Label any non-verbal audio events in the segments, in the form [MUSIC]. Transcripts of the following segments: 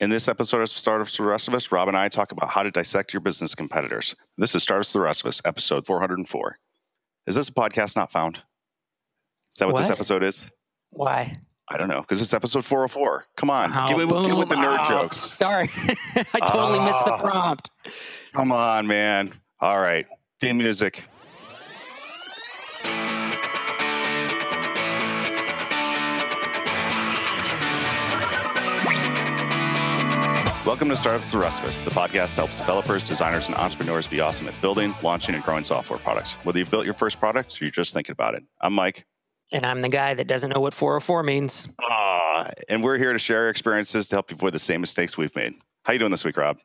In this episode of Startups for the Rest of Us, Rob and I talk about how to dissect your business competitors. This is Startups for the Rest of Us, episode 404. Is this a podcast not found? Is that what, what? this episode is? Why? I don't know, because it's episode 404. Come on, oh, give, it, give with the nerd oh, jokes. Sorry, [LAUGHS] I totally missed the ah. prompt. Come on, man. All right, theme music. Welcome to Startups the Rest of Us, the podcast helps developers, designers, and entrepreneurs be awesome at building, launching, and growing software products. Whether you've built your first product or you're just thinking about it. I'm Mike. And I'm the guy that doesn't know what 404 means. Ah, and we're here to share our experiences to help you avoid the same mistakes we've made. How you doing this week, Rob?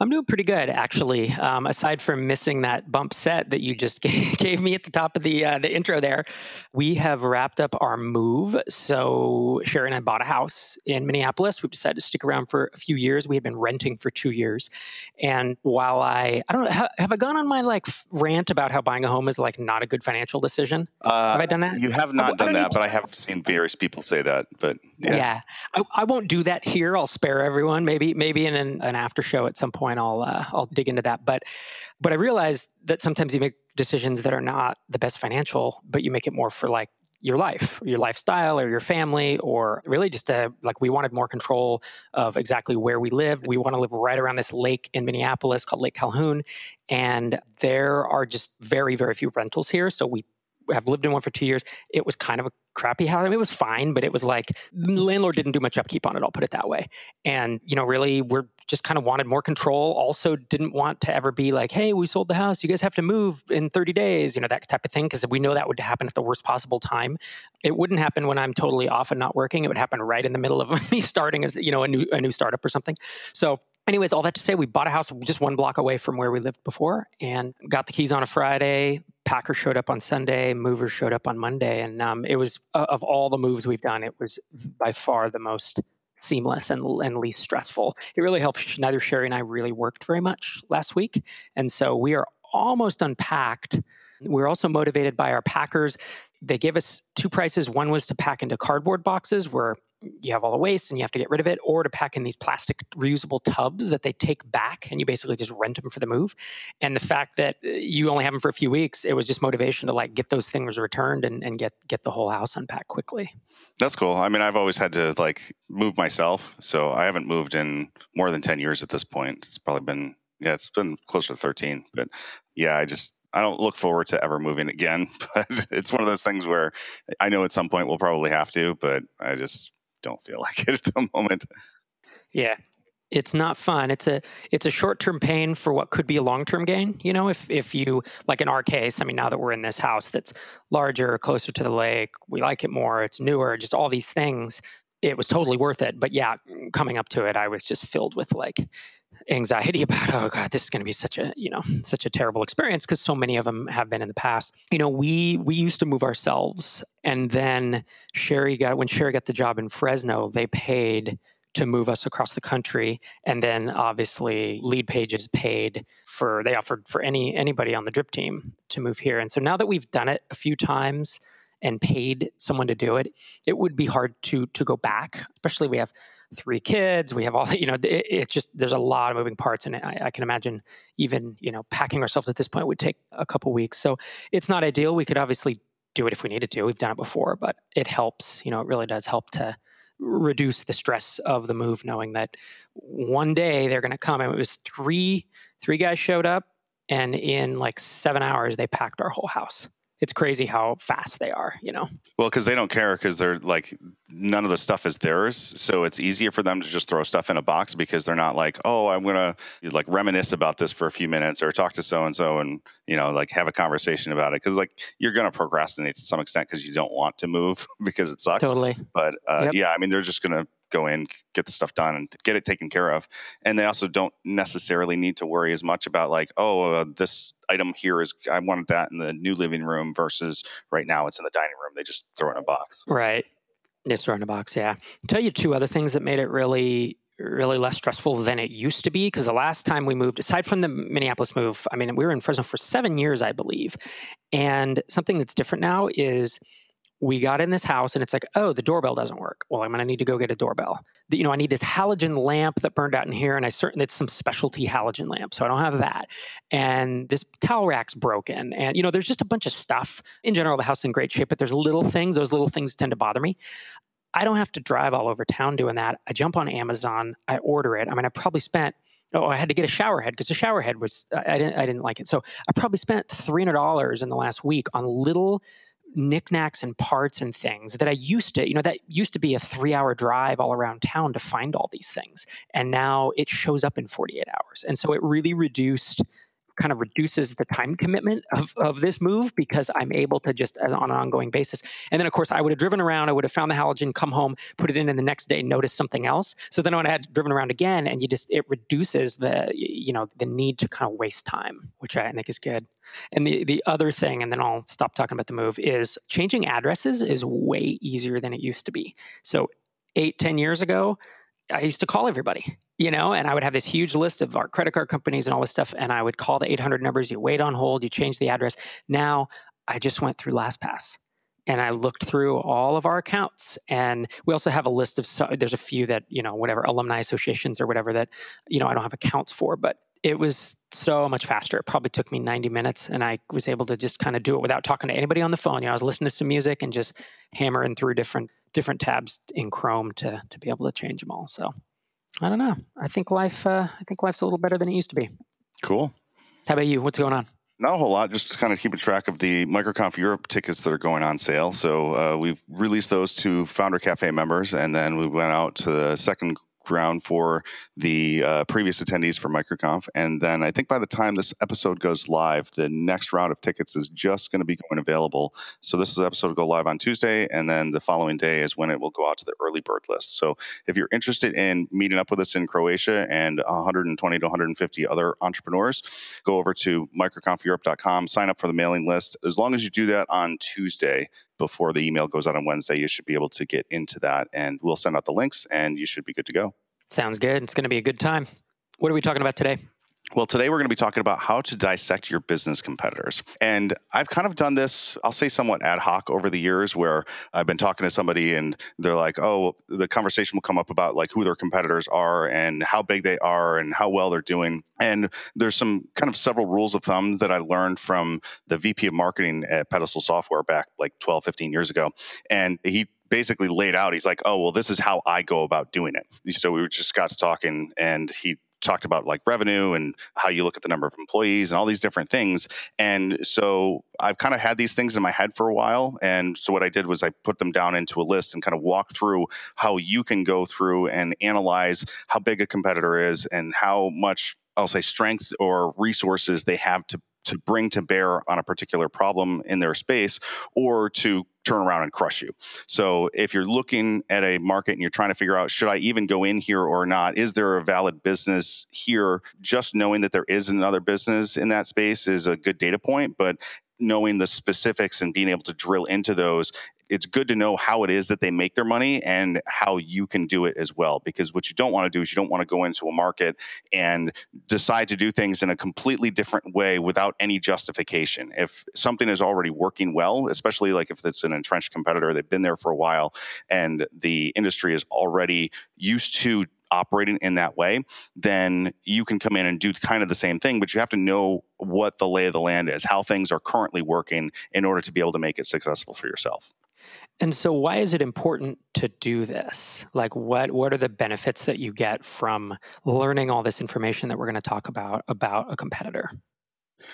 I'm doing pretty good, actually. Um, aside from missing that bump set that you just [LAUGHS] gave me at the top of the uh, the intro, there, we have wrapped up our move. So Sharon and I bought a house in Minneapolis. We've decided to stick around for a few years. We had been renting for two years, and while I I don't know, have, have I gone on my like rant about how buying a home is like not a good financial decision? Uh, have I done that? You have not I, done I that, but I have seen various people say that. But yeah, yeah. I, I, won't do that here. I'll spare everyone. Maybe maybe in an, an after show at some point point, I'll uh, I'll dig into that. But but I realized that sometimes you make decisions that are not the best financial, but you make it more for like your life, your lifestyle, or your family, or really just to, like we wanted more control of exactly where we live. We want to live right around this lake in Minneapolis called Lake Calhoun, and there are just very very few rentals here. So we have lived in one for two years. It was kind of a crappy house. I mean, it was fine, but it was like landlord didn't do much upkeep on it. I'll put it that way. And you know, really, we're just kind of wanted more control. Also, didn't want to ever be like, "Hey, we sold the house. You guys have to move in 30 days." You know, that type of thing, because we know that would happen at the worst possible time. It wouldn't happen when I'm totally off and not working. It would happen right in the middle of [LAUGHS] me starting as you know a new a new startup or something. So anyways, all that to say, we bought a house just one block away from where we lived before and got the keys on a Friday. Packer showed up on Sunday, movers showed up on Monday. And um, it was, uh, of all the moves we've done, it was by far the most seamless and, and least stressful. It really helped. Neither Sherry and I really worked very much last week. And so we are almost unpacked. We're also motivated by our packers. They gave us two prices. One was to pack into cardboard boxes where you have all the waste and you have to get rid of it, or to pack in these plastic reusable tubs that they take back and you basically just rent them for the move. And the fact that uh, you only have them for a few weeks, it was just motivation to like get those things returned and, and get get the whole house unpacked quickly. That's cool. I mean, I've always had to like move myself, so I haven't moved in more than ten years at this point. It's probably been yeah, it's been closer to thirteen, but yeah, I just I don't look forward to ever moving again, [LAUGHS] but it's one of those things where I know at some point we'll probably have to, but I just don't feel [LAUGHS] like it at the moment. Yeah. It's not fun. It's a it's a short term pain for what could be a long term gain. You know, if if you like in our case, I mean, now that we're in this house that's larger, closer to the lake, we like it more. It's newer, just all these things. It was totally worth it. But yeah, mm, coming up to it, I was just filled with like anxiety [LAUGHS] about oh god this is going to be such a you know such a terrible experience because so many of them have been in the past you know we we used to move ourselves and then sherry got when sherry got the job in fresno they paid to move us across the country and then obviously Leadpages paid for they offered for any anybody on the drip team to move here and so now that we've done it a few times and paid someone to do it it would be hard to to go back especially we have three kids. We have all [LAUGHS] you know. It, it's just there's a lot of moving parts, and I, I, can imagine even you know packing ourselves at this point would take a couple weeks. So it's not ideal. We could obviously do it if we needed to. We've done it before, but it helps. You know, it really does help to reduce the stress of the move, knowing that one day they're going to come. And it was three three guys showed up, and in like seven hours they packed our whole house it's crazy how fast they are, you know. Well, because they don't care because they're like none of the stuff is theirs, so it's easier for them to just throw stuff in a box because they're not like, oh, I'm gonna like reminisce about this for a few minutes or talk to so and so and you know like have a conversation about it because like you're gonna procrastinate to some extent because you don't want to move [LAUGHS] because it sucks. Totally. But uh, yep. yeah, I mean they're just gonna go in, get the stuff done, and get it taken care of. And they also don't necessarily need to worry as much about like, oh, uh, this item here is I wanted that in the new living room versus right now it's in the dining room. They just throw in a box. Right. Just throw in a box. Yeah. I'll tell you two other things that made it really really less stressful than it used to be because the last time we moved aside from the minneapolis move i mean we were in fresno for seven years i believe and something that's different now is we got in this house and it's like, oh, the doorbell doesn't work. Well, I'm going to need to go get a doorbell. You know, I need this halogen lamp that burned out in here, and I certain it's some specialty halogen lamp, so I don't have that. And this towel rack's broken, and you know, there's just a bunch of stuff. In general, the house is in great shape, but there's little things. Those little things tend to bother me. I don't have to drive all over town doing that. I jump on Amazon, I order it. I mean, I probably spent oh, I had to get a shower head because the shower head was I didn't I didn't like it. So I probably spent three hundred dollars in the last week on little knickknacks and parts and things that I used to, you know, that used to be a three hour drive all around town to find all these things. And now it shows up in 48 hours. And so it really reduced kind of reduces the time commitment of, of this move because I'm able to just on an ongoing basis. And then, of course, I would have driven around, I would have found the halogen, come home, put it in, and the next day notice something else. So then when I had driven around again, and you just, it reduces the, you know, the need to kind of waste time, which I think is good. And the, the other thing, and then I'll stop talking about the move, is changing addresses is way easier than it used to be. So eight, ten years ago, I used to call everybody you know, and I would have this huge list of our credit card companies and all this stuff. And I would call the 800 numbers, you wait on hold, you change the address. Now I just went through LastPass and I looked through all of our accounts. And we also have a list of, there's a few that, you know, whatever alumni associations or whatever that, you know, I don't have accounts for, but it was so much faster. It probably took me 90 minutes and I was able to just kind of do it without talking to anybody on the phone. You know, I was listening to some music and just hammering through different different tabs in Chrome to to be able to change them all. So I don't know. I think life. Uh, I think life's a little better than it used to be. Cool. How about you? What's going on? Not a whole lot, just to kind of keeping track of the MicroConf Europe tickets that are going on sale. So uh, we've released those to FounderCafe members, and then we went out to the second ground for the uh, previous attendees for MicroConf. And then I think by the time this episode goes live, the next round of tickets is just going to be going available. So this is episode will go live on Tuesday, and then the following day is when it will go out to the early bird list. So if you're interested in meeting up with us in Croatia and 120 to 150 other entrepreneurs, go over to microconfeurope.com, sign up for the mailing list. As long as you do that on Tuesday, before the email goes out on Wednesday, you should be able to get into that and we'll send out the links and you should be good to go. Sounds good. It's going to be a good time. What are we talking about today? Well, today we're going to be talking about how to dissect your business competitors. And I've kind of done this, I'll say somewhat ad hoc over the years where I've been talking to somebody and they're like, oh, the conversation will come up about like who their competitors are and how big they are and how well they're doing. And there's some kind of several rules of thumb that I learned from the VP of marketing at Pedestal Software back like 12, 15 years ago. And he basically laid out he's like oh well this is how i go about doing it so we just got to talking and he talked about like revenue and how you look at the number of employees and all these different things. And so I've kind of had these things in my head for a while. And so what I did was I put them down into a list and kind of walk through how you can go through and analyze how big a competitor is and how much I'll say strength or resources they have to to bring to bear on a particular problem in their space or to turn around and crush you. So if you're looking at a market and you're trying to figure out should I even go in here or not, is there a valid business here? Just knowing that there is another business in that space is a good data point, but knowing the specifics and being able to drill into those it's good to know how it is that they make their money and how you can do it as well. Because what you don't want to do is you don't want to go into a market and decide to do things in a completely different way without any justification. If something is already working well, especially like if it's an entrenched competitor, they've been there for a while and the industry is already used to operating in that way, then you can come in and do kind of the same thing, but you have to know what the lay of the land is, how things are currently working in order to be able to make it successful for yourself. And so why is it important to do this? Like what what are the benefits that you get from learning all this information that we're going to talk about about a competitor?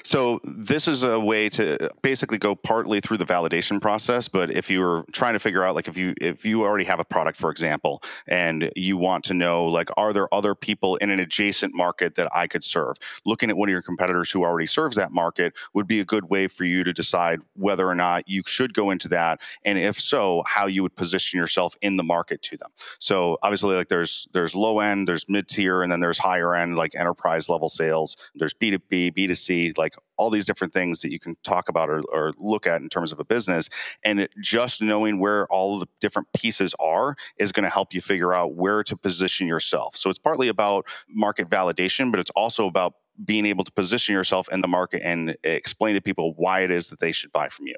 So this is a way to basically go partly through the validation process, but if you were trying to figure out like if you if you already have a product for example and you want to know like are there other people in an adjacent market that I could serve? Looking at one of your competitors who already serves that market would be a good way for you to decide whether or not you should go into that and if so, how you would position yourself in the market to them. So obviously like there's there's low end, there's mid tier and then there's higher end like enterprise level sales. There's B2B, B2C like all these different things that you can talk about or, or look at in terms of a business. And it, just knowing where all the different pieces are is going to help you figure out where to position yourself. So it's partly about market validation, but it's also about being able to position yourself in the market and explain to people why it is that they should buy from you.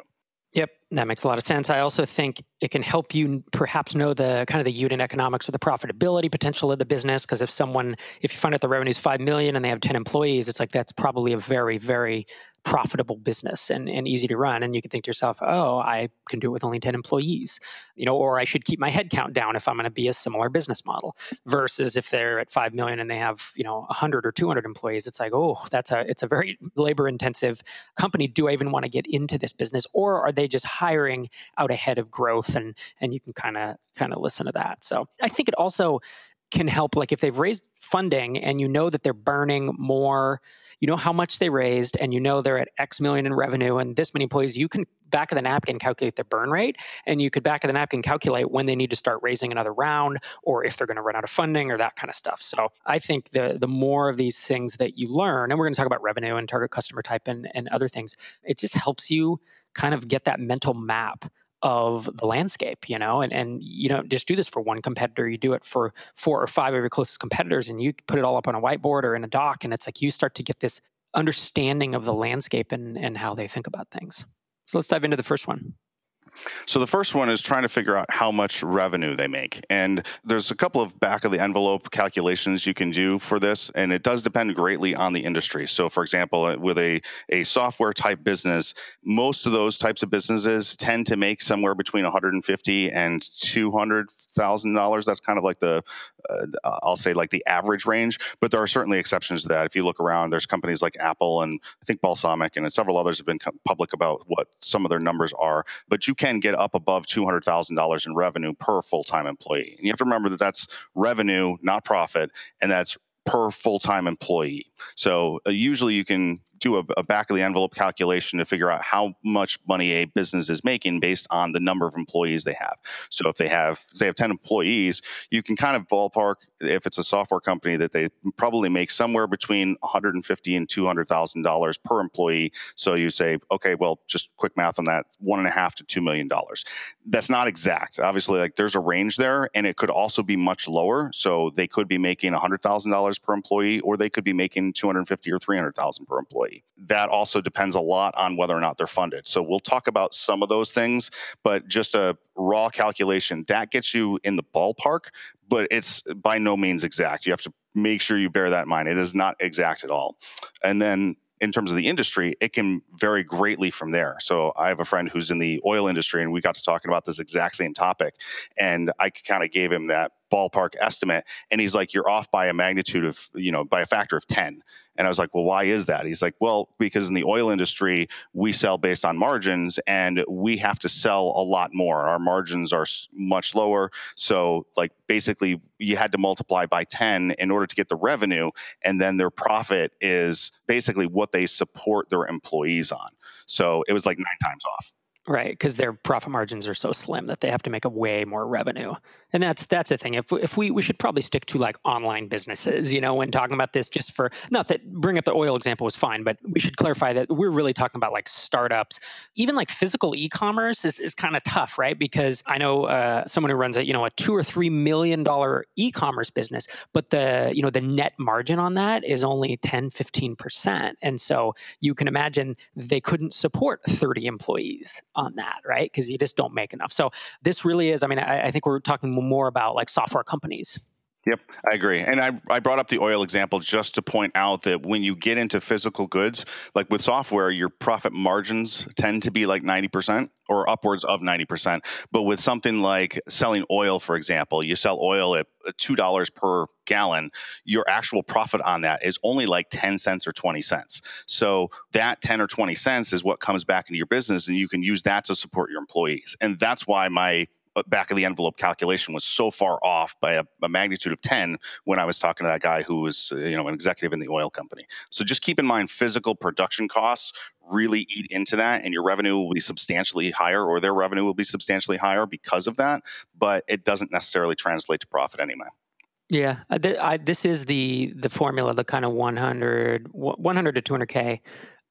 Yep, that makes a lot of sense. I also think it can help you perhaps know the kind of the unit economics or the profitability potential of the business. Because if someone, if you find out the revenue is five million and they have ten employees, it's like that's probably a very, very profitable business and, and easy to run. And you can think to yourself, oh, I can do it with only 10 employees, you know, or I should keep my headcount down if I'm going to be a similar business model versus if they're at 5 million and they have, you know, 100 or 200 employees, it's like, oh, that's a, it's a very labor intensive company. Do I even want to get into this business or are they just hiring out ahead of growth? And, and you can kind of, kind of listen to that. So I think it also can help, like if they've raised funding and you know that they're burning more you know how much they raised and you know they're at X million in revenue and this many employees, you can back of the napkin calculate their burn rate and you could back of the napkin calculate when they need to start raising another round or if they're going to run out of funding or that kind of stuff. So I think the the more of these things that you learn, and we're going to talk about revenue and target customer type and, and other things, it just helps you kind of get that mental map of the landscape, you know, and, and you don't just do this for one competitor, you do it for four or five of your closest competitors and you put it all up on a whiteboard or in a doc. And it's like you start to get this understanding of the landscape and, and how they think about things. So let's dive into the first one. So the first one is trying to figure out how much revenue they make. And there's a couple of back of the envelope calculations you can do for this, and it does depend greatly on the industry. So for example, uh, with a, a software type business, most of those types of businesses tend to make somewhere between 150 and $200,000. That's kind of like the I'll say like the average range, but there are certainly exceptions to that. If you look around, there's companies like Apple and I think Balsamiq and several others have been public about what some of their numbers are. But you can get up above two hundred thousand dollars in revenue per full time employee, and you have to remember that that's revenue, not profit, and that's per full time employee. So uh, usually you can do a, a, back of the envelope calculation to figure out how much money a business is making based on the number of employees they have. So if they have if they have 10 employees, you can kind of ballpark if it's a software company that they probably make somewhere between 150 and 200 thousand dollars per employee. So you say, okay, well, just quick math on that, one and a half to two million dollars. That's not exact. Obviously, like there's a range there, and it could also be much lower. So they could be making 100 thousand dollars per employee, or they could be making 250 or 300 thousand per employee That also depends a lot on whether or not they're funded. So we'll talk about some of those things, but just a raw calculation that gets you in the ballpark, but it's by no means exact. You have to make sure you bear that in mind. It is not exact at all. And then in terms of the industry, it can vary greatly from there. So I have a friend who's in the oil industry, and we got to talking about this exact same topic, and I kind of gave him that ballpark estimate, and he's like, "You're off by a magnitude of, you know, by a factor of ten. And I was like, well, why is that? He's like, well, because in the oil industry, we sell based on margins and we have to sell a lot more. Our margins are much lower. So, like, basically, you had to multiply by 10 in order to get the revenue. And then their profit is basically what they support their employees on. So it was like nine times off. Right, because their profit margins are so slim that they have to make a way more revenue, and that's that's the thing. If if we we should probably stick to like online businesses, you know, when talking about this, just for not that bring up the oil example was fine, but we should clarify that we're really talking about like startups, even like physical e-commerce is is kind of tough, right? Because I know uh, someone who runs a you know a two or three million dollar e-commerce business, but the you know the net margin on that is only 10, 15 percent, and so you can imagine they couldn't support thirty employees on that, right? Because you just don't make enough. So this really is, I mean, I, I think we're talking more about like software companies. Yep, I agree. And I, I brought up the oil example just to point out that when you get into physical goods, like with software, your profit margins tend to be like 90% or upwards of 90%. But with something like selling oil, for example, you sell oil at uh, $2 per gallon, your actual profit on that is only like 10 cents or 20 cents. So that 10 or 20 cents is what comes back into your business, and you can use that to support your employees. And that's why my back of the envelope calculation was so far off by a, a, magnitude of 10 when I was talking to that guy who was, uh, you know, an executive in the oil company. So just keep in mind physical production costs really eat into that and your revenue will be substantially higher or their revenue will be substantially higher because of that, but it doesn't necessarily translate to profit anyway. Yeah, uh, I, this is the the formula, the kind of 100, 100 to 200k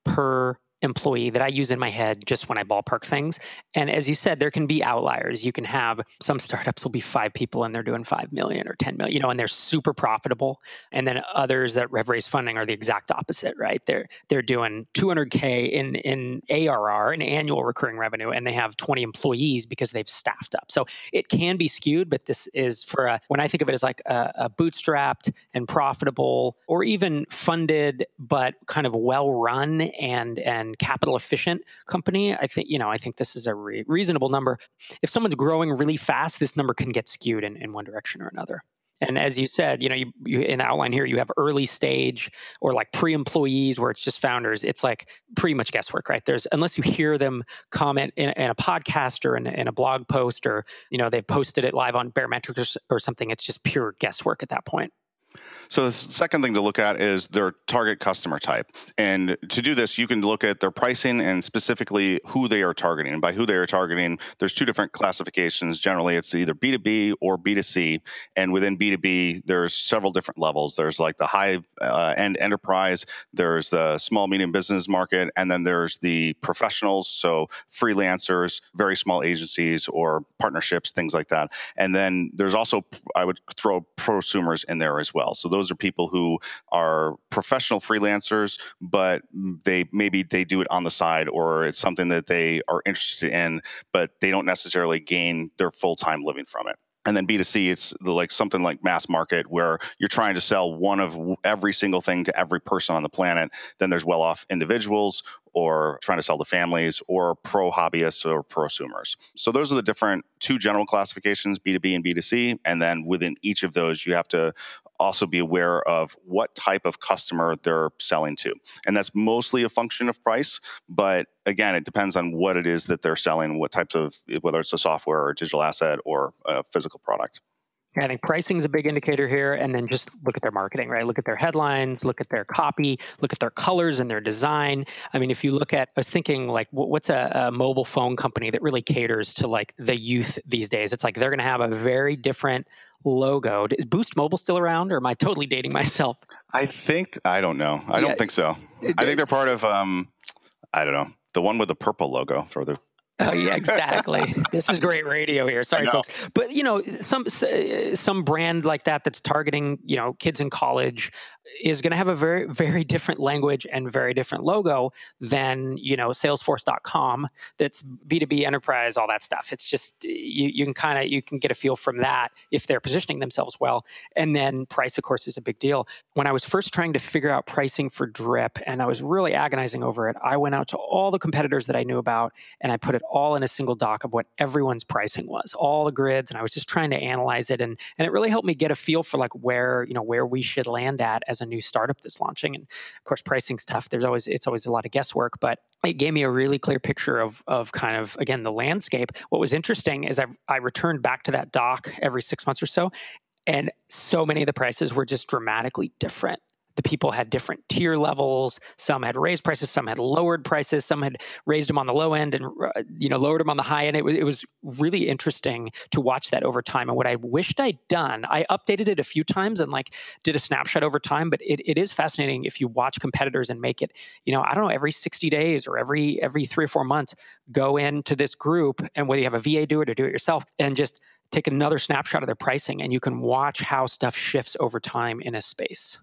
per employee that I use in my head just when I ballpark things. And as you said, there can be outliers. You can have some startups will be five people and they're doing five million or 10 million, you know, and they're super profitable. And then others that have raised funding are the exact opposite, right? They're they're doing 200k in in ARR, in annual recurring revenue, and they have 20 employees because they've staffed up. So it can be skewed, but this is for a, when I think of it as like a, a bootstrapped and profitable, or even funded but kind of well run and and capital efficient company. I think you know I think this is a re- reasonable number. If someone's growing really fast, this number can get skewed in, in one direction or another. And as you said, you know, you, you, in the outline here, you have early stage or like pre-employees where it's just founders. It's like pretty much guesswork, right? There's unless you hear them comment in, in a podcast or in, in, a blog post or you know they've posted it live on Baremetrics or, or something. It's just pure guesswork at that point. So the second thing to look at is their target customer type. And to do this, you can look at their pricing and specifically who they are targeting. And by who they are targeting, there's two different classifications. Generally, it's either B2B or B2C. And within B2B, there's several different levels. There's like the high uh, end enterprise, there's the small medium business market, and then there's the professionals, so freelancers, very small agencies or partnerships, things like that. And then there's also I would throw prosumers in there as well. So those are people who are professional freelancers, but they maybe they do it on the side or it's something that they are interested in, but they don't necessarily gain their full time living from it. And then b2c it's like something like mass market where you're trying to sell one of every single thing to every person on the planet. Then there's well-off individuals or trying to sell to families or pro hobbyists or prosumers so those are the different two general classifications b2b and b2c and then within each of those you have to also be aware of what type of customer they're selling to. And that's mostly a function of price, but again, it depends on what it is that they're selling, what types of, whether it's a software or a digital asset or a physical product. I think pricing is a big indicator here, and then just look at their marketing, right? Look at their headlines, look at their copy, look at their colors and their design. I mean, if you look at, I was thinking like, what's a, a mobile phone company that really caters to like the youth these days? It's like they're going to have a very different logo. Is Boost Mobile still around, or am I totally dating myself? I think I don't know. I yeah, don't think so. It, I think they're part of. um I don't know the one with the purple logo for the Oh yeah, exactly. [LAUGHS] this is great radio here. Sorry, folks, but you know, some some brand like that that's targeting you know kids in college is going to have a very very different language and very different logo than you know salesforce.com that's b2b enterprise all that stuff. It's just you, you can kind of you can get a feel from that if they're positioning themselves well. And then price of course is a big deal. When i was first trying to figure out pricing for drip and i was really agonizing over it i went out to all the competitors that i knew about and i put it all in a single doc of what everyone's pricing was all the grids and i was just trying to analyze it and and it really helped me get a feel for like where you know where we should land at as a new startup that's launching. And of course, pricing's tough. There's always it's always a lot of guesswork, but it gave me a really clear picture of of kind of again the landscape. What was interesting is I I returned back to that doc every six months or so, and so many of the prices were just dramatically different the people had different tier levels. Some had raised prices, some had lowered prices, some had raised them on the low end and uh, you know lowered them on the high end. It was, it was really interesting to watch that over time. And what I wished I'd done, I updated it a few times and like did a snapshot over time. But it, it is fascinating if you watch competitors and make it, you know, I don't know, every 60 days or every every three or four months, go into this group and whether you have a VA do it or do it yourself and just take another snapshot of their pricing and you can watch how stuff shifts over time in a space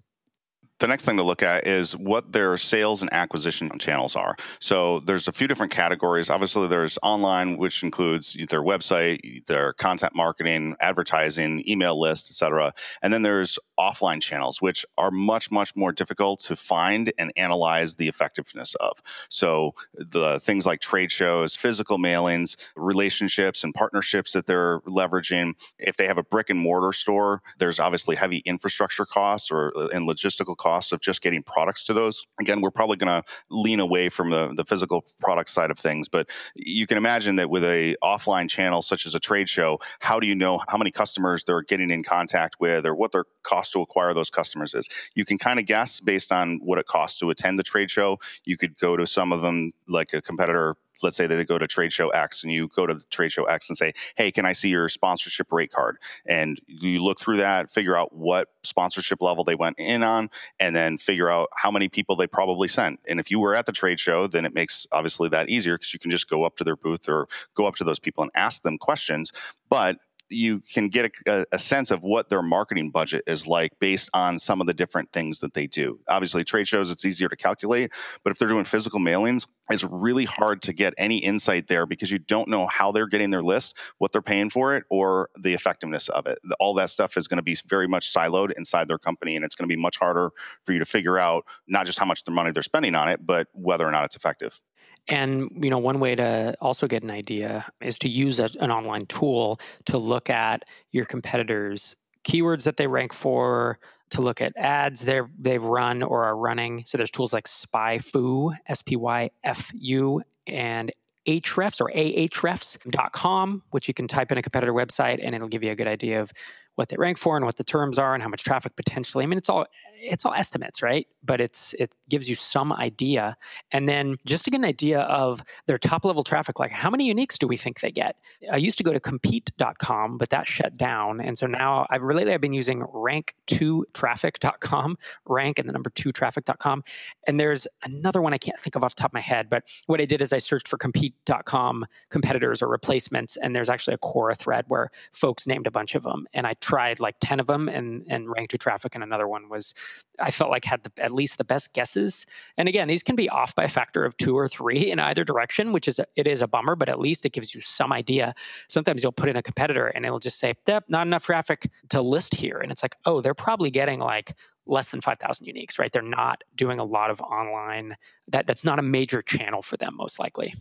the next thing to look at is what their sales and acquisition channels are. So there's a few different categories. Obviously, there's online, which includes their website, their content marketing, advertising, email list, etc. And then there's offline channels, which are much, much more difficult to find and analyze the effectiveness of. So the things like trade shows, physical mailings, relationships and partnerships that they're leveraging. If they have a brick and mortar store, there's obviously heavy infrastructure costs or uh, and logistical costs costs of just getting products to those. Again, we're probably going to lean away from the, the physical product side of things, but you can imagine that with a offline channel such as a trade show, how do you know how many customers they're getting in contact with or what their cost to acquire those customers is? You can kind of guess based on what it costs to attend the trade show. You could go to some of them like a competitor let's say they go to trade show X and you go to trade show X and say, hey, can I see your sponsorship rate card? And you look through that, figure out what sponsorship level they went in on, and then figure out how many people they probably sent. And if you were at the trade show, then it makes obviously that easier because you can just go up to their booth or go up to those people and ask them questions. But you can get a, a, sense of what their marketing budget is like based on some of the different things that they do. Obviously, trade shows, it's easier to calculate, but if they're doing physical mailings, it's really hard to get any insight there because you don't know how they're getting their list, what they're paying for it, or the effectiveness of it. All that stuff is going to be very much siloed inside their company, and it's going to be much harder for you to figure out not just how much the money they're spending on it, but whether or not it's effective. And you know, one way to also get an idea is to use a, an online tool to look at your competitors' keywords that they rank for, to look at ads they they've run or are running. So there's tools like SpyFu, S P Y F U, and Ahrefs or ahrefs.com, which you can type in a competitor website and it'll give you a good idea of what they rank for and what the terms are and how much traffic potentially. I mean, it's all it's all estimates, right? But it's it gives you some idea, and then just to get an idea of their top level traffic, like how many uniques do we think they get? I used to go to compete.com, but that shut down, and so now I've lately I've been using rank2traffic.com, rank and the number two traffic.com, and there's another one I can't think of off the top of my head, but what I did is I searched for compete.com competitors or replacements, and there's actually a Quora thread where folks named a bunch of them, and I tried like ten of them, and and rank two traffic, and another one was I felt like had the, at least the best guesses. And again, these can be off by a factor of two or three in either direction, which is a, it is a bummer, but at least it gives you some idea. Sometimes you'll put in a competitor and it'll just say, "Yep, not enough traffic to list here," and it's like, oh, they're probably getting like less than 5000 uniques right they're not doing a lot of online that that's not a major channel for them most likely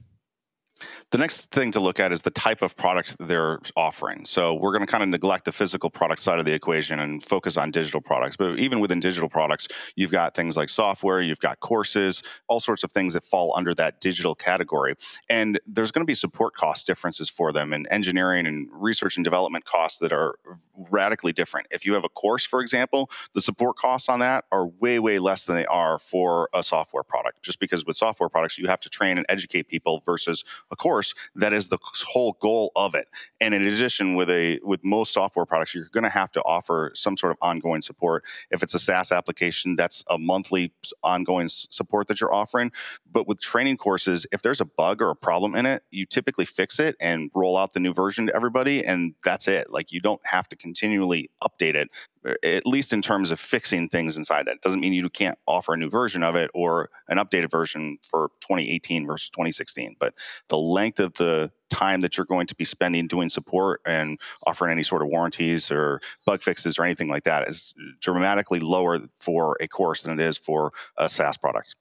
the next thing to look at is the type of product they're offering. So we're going to kind of neglect the physical product side of the equation and focus on digital products. But even within digital products, you've got things like software, you've got courses, all sorts of things that fall under that digital category. And there's going to be support cost differences for them and engineering and research and development costs that are radically different. If you have a course, for example, the support costs on that are way, way less than they are for a software product. Just because with software products, you have to train and educate people versus a course that is the whole goal of it. And in addition with a with most software products you're going to have to offer some sort of ongoing support. If it's a saas application that's a monthly ongoing support that you're offering. But with training courses if there's a bug or a problem in it you typically fix it and roll out the new version to everybody and that's it. Like you don't have to continually update it at least in terms of fixing things inside that. It doesn't mean you can't offer a new version of it or an updated version for 2018 versus 2016. But the length of the time that you're going to be spending doing support and offering any sort of warranties or bug fixes or anything like that is dramatically lower for a course than it is for a SaaS product.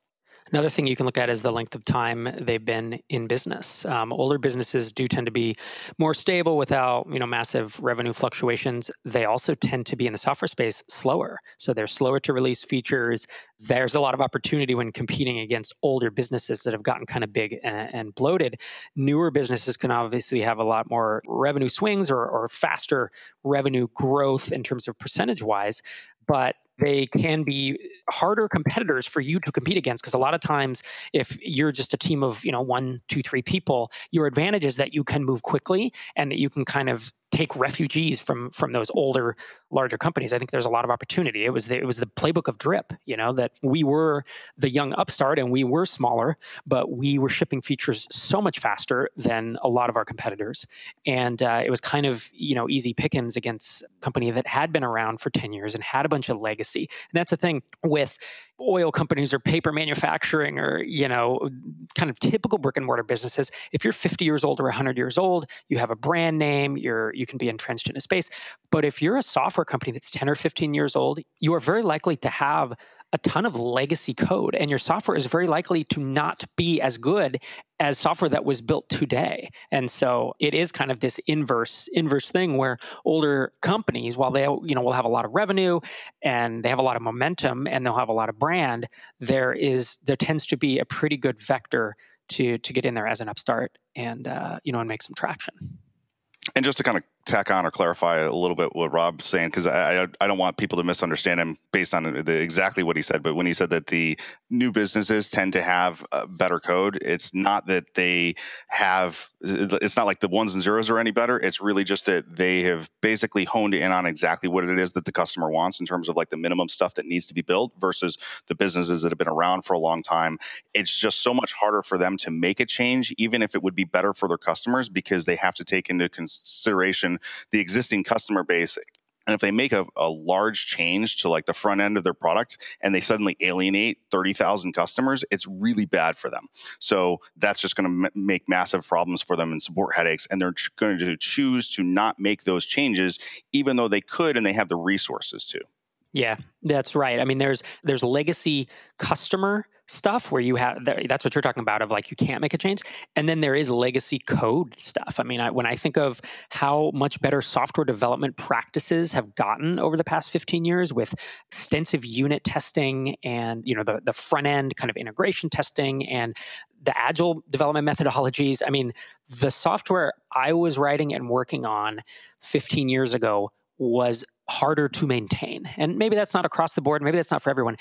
Another thing you can look at is the length of time they've been in business. Um, older businesses do tend to be more stable without you know massive revenue fluctuations. They also tend to be in the software space slower, so they're slower to release features. There's a lot of opportunity when competing against older businesses that have gotten kind of big and, and bloated. Newer businesses can obviously have a lot more revenue swings or, or faster revenue growth in terms of percentage wise, but they can be harder competitors for you to compete against because a lot of times if you're just a team of you know one two three people your advantage is that you can move quickly and that you can kind of take refugees from from those older larger companies i think there's a lot of opportunity. It was the, it was the playbook of drip you know that we were the young upstart and we were smaller but we were shipping features so much faster than a lot of our competitors. And uh, it was kind of you know easy pickings against a company that had been around for 10 years and had a bunch of legacy. And that's the thing with oil companies or paper manufacturing or you know kind of typical brick and mortar businesses if you're 50 years old or 100 years old you have a brand name you're you can be entrenched in a space. But if you're a software company that's 10 or 15 years old you are very likely to have a ton of legacy code and your software is very likely to not be as good as software that was built today. And so it is kind of this inverse inverse thing where older companies while they you know will have a lot of revenue and they have a lot of momentum and they'll have a lot of brand there is there tends to be a pretty good vector to to get in there as an upstart and uh, you know and make some traction. And just to kind of tack on or clarify a little bit what Rob's saying because I, I don't want people to misunderstand him based on the, exactly what he said. But when he said that the new businesses tend to have uh, better code, it's not that they have. It's not like the ones and zeros are any better. It's really just that they have basically honed in on exactly what it is that the customer wants in terms of like the minimum stuff that needs to be built versus the businesses that have been around for a long time. It's just so much harder for them to make a change, even if it would be better for their customers, because they have to take into consideration the existing customer base and if they make a, a, large change to like the front end of their product and they suddenly alienate 30,000 customers, it's really bad for them. So that's just going to m- make massive problems for them and support headaches. And they're ch- going to choose to not make those changes, even though they could and they have the resources to. Yeah, that's right. I mean, there's there's legacy customer stuff where you have that's what you're talking about of like you can't make a change and then there is legacy code stuff i mean I, when i think of how much better software development practices have gotten over the past 15 years with extensive unit testing and you know the, the front end kind of integration testing and the agile development methodologies i mean the software i was writing and working on 15 years ago was harder to maintain. And maybe that's not across the board, maybe that's not for everyone,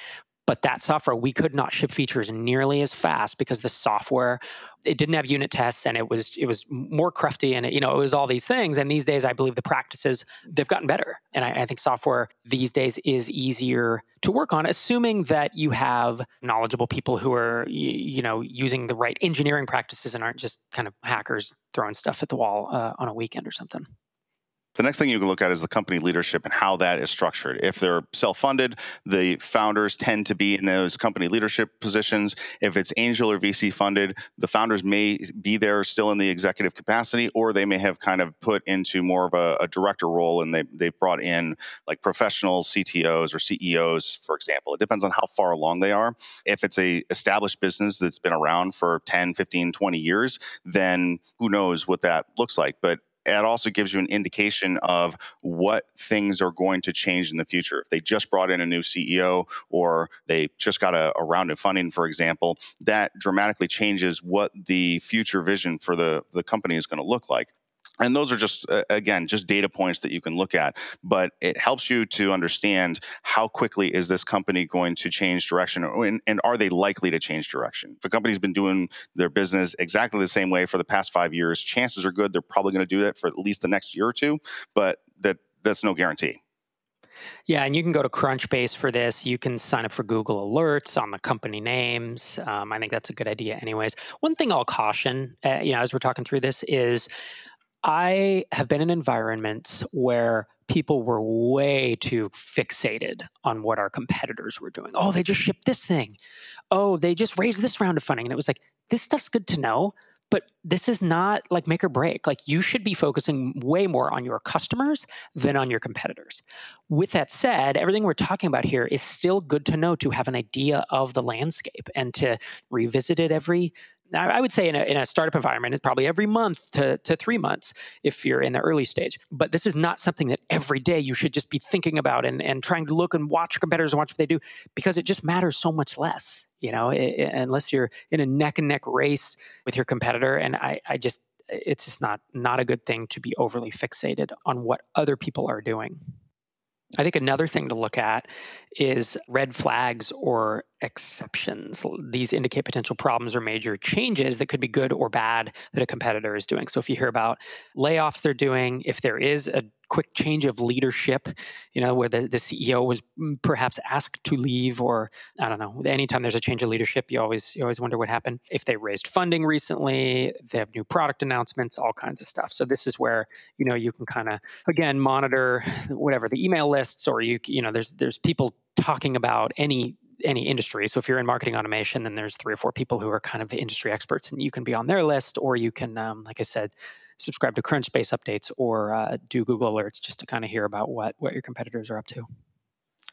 but that software we could not ship features nearly as fast because the software it didn't have unit tests and it was it was more crufty and it, you know it was all these things. And these days i believe the practices they've gotten better. And I, I think software these days is easier to work on assuming that you have knowledgeable people who are you know using the right engineering practices and aren't just kind of hackers throwing stuff at the wall uh, on a weekend or something the next thing you can look at is the company leadership and how that is structured. If they're self funded, the founders tend to be in those company leadership positions. If it's angel or VC funded, the founders may be there still in the executive capacity, or they may have kind of put into more of a, a director role and they, they've brought in like professional CTOs or CEOs, for example. It depends on how far along they are. If it's a established business that's been around for 10, 15, 20 years, then who knows what that looks like. But it also gives you an indication of what things are going to change in the future. If they just brought in a new CEO or they just got a, a round of funding, for example, that dramatically changes what the future vision for the, the company is going to look like and those are just uh, again just data points that you can look at but it helps you to understand how quickly is this company going to change direction and, and, are they likely to change direction if a company's been doing their business exactly the same way for the past five years chances are good they're probably going to do that for at least the next year or two but that that's no guarantee yeah, and you can go to Crunchbase for this. You can sign up for Google Alerts on the company names. Um, I think that's a good idea, anyways. One thing I'll caution, uh, you know, as we're talking through this, is I have been in environments where people were way too fixated on what our competitors were doing. Oh, they just shipped this thing. Oh, they just raised this round of funding. And it was like, this stuff's good to know, but this is not like make or break. Like you should be focusing way more on your customers than on your competitors. With that said, everything we're talking about here is still good to know to have an idea of the landscape and to revisit it every I would say in a, in a startup environment, it's probably every month to, to three months if you're in the early stage. But this is not something that every day you should just be thinking about and, and trying to look and watch competitors and watch what they do because it just matters so much less, you know, it, it, unless you're in a neck and neck race with your competitor. And I, I just, it's just not, not a good thing to be overly fixated on what other people are doing. I think another thing to look at is red flags or exceptions. These indicate potential problems or major changes that could be good or bad that a competitor is doing. So if you hear about layoffs they're doing, if there is a quick change of leadership, you know, where the, the CEO was perhaps asked to leave, or I don't know, anytime there's a change of leadership, you always you always wonder what happened. If they raised funding recently, they have new product announcements, all kinds of stuff. So this is where, you know, you can kind of again monitor [LAUGHS] whatever the email lists or you you know, there's there's people talking about any any industry. So if you're in marketing automation, then there's three or four people who are kind of industry experts, and you can be on their list, or you can, um, like I said, subscribe to Crunchbase updates or uh, do Google alerts just to kind of hear about what what your competitors are up to.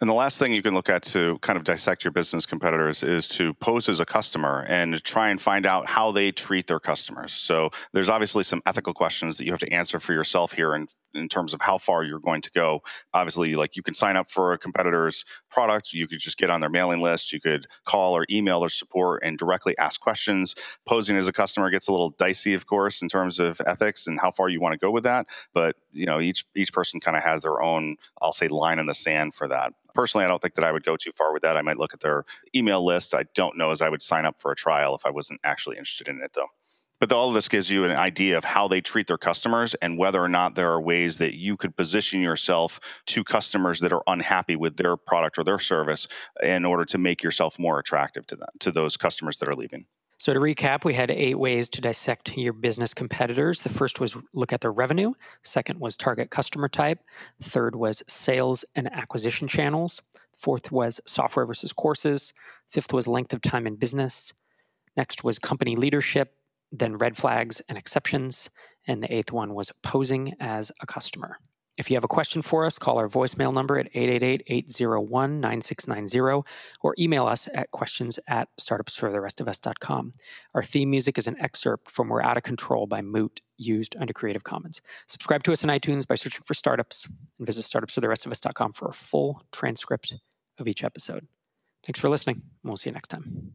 And the last thing you can look at to kind of dissect your business competitors is to pose as a customer and try and find out how they treat their customers. So there's obviously some ethical questions that you have to answer for yourself here and in terms of how far you're going to go. Obviously, like you can sign up for a competitor's product, you could just get on their mailing list, you could call or email their support and directly ask questions. Posing as a customer gets a little dicey, of course, in terms of ethics and how far you want to go with that. But you know, each each person kind of has their own, I'll say, line in the sand for that personally, I don't think that I would go too far with that. I might look at their email list. I don't know as I would sign up for a trial if I wasn't actually interested in it, though. But all of this gives you an idea of how they treat their customers and whether or not there are ways that you could position yourself to customers that are unhappy with their product or their service in order to make yourself more attractive to them, to those customers that are leaving. So, to recap, we had eight ways to dissect your business competitors. The first was look at their revenue. Second was target customer type. Third was sales and acquisition channels. Fourth was software versus courses. Fifth was length of time in business. Next was company leadership then red flags and exceptions, and the eighth one was posing as a customer. If you have a question for us, call our voicemail number at 888-801-9690 or email us at questions at startupsfortherestofus.com. Our theme music is an excerpt from We're Out of Control by Moot, used under Creative Commons. Subscribe to us on iTunes by searching for startups and visit startupsfortherestofus.com for a full transcript of each episode. Thanks for listening, and we'll see you next time.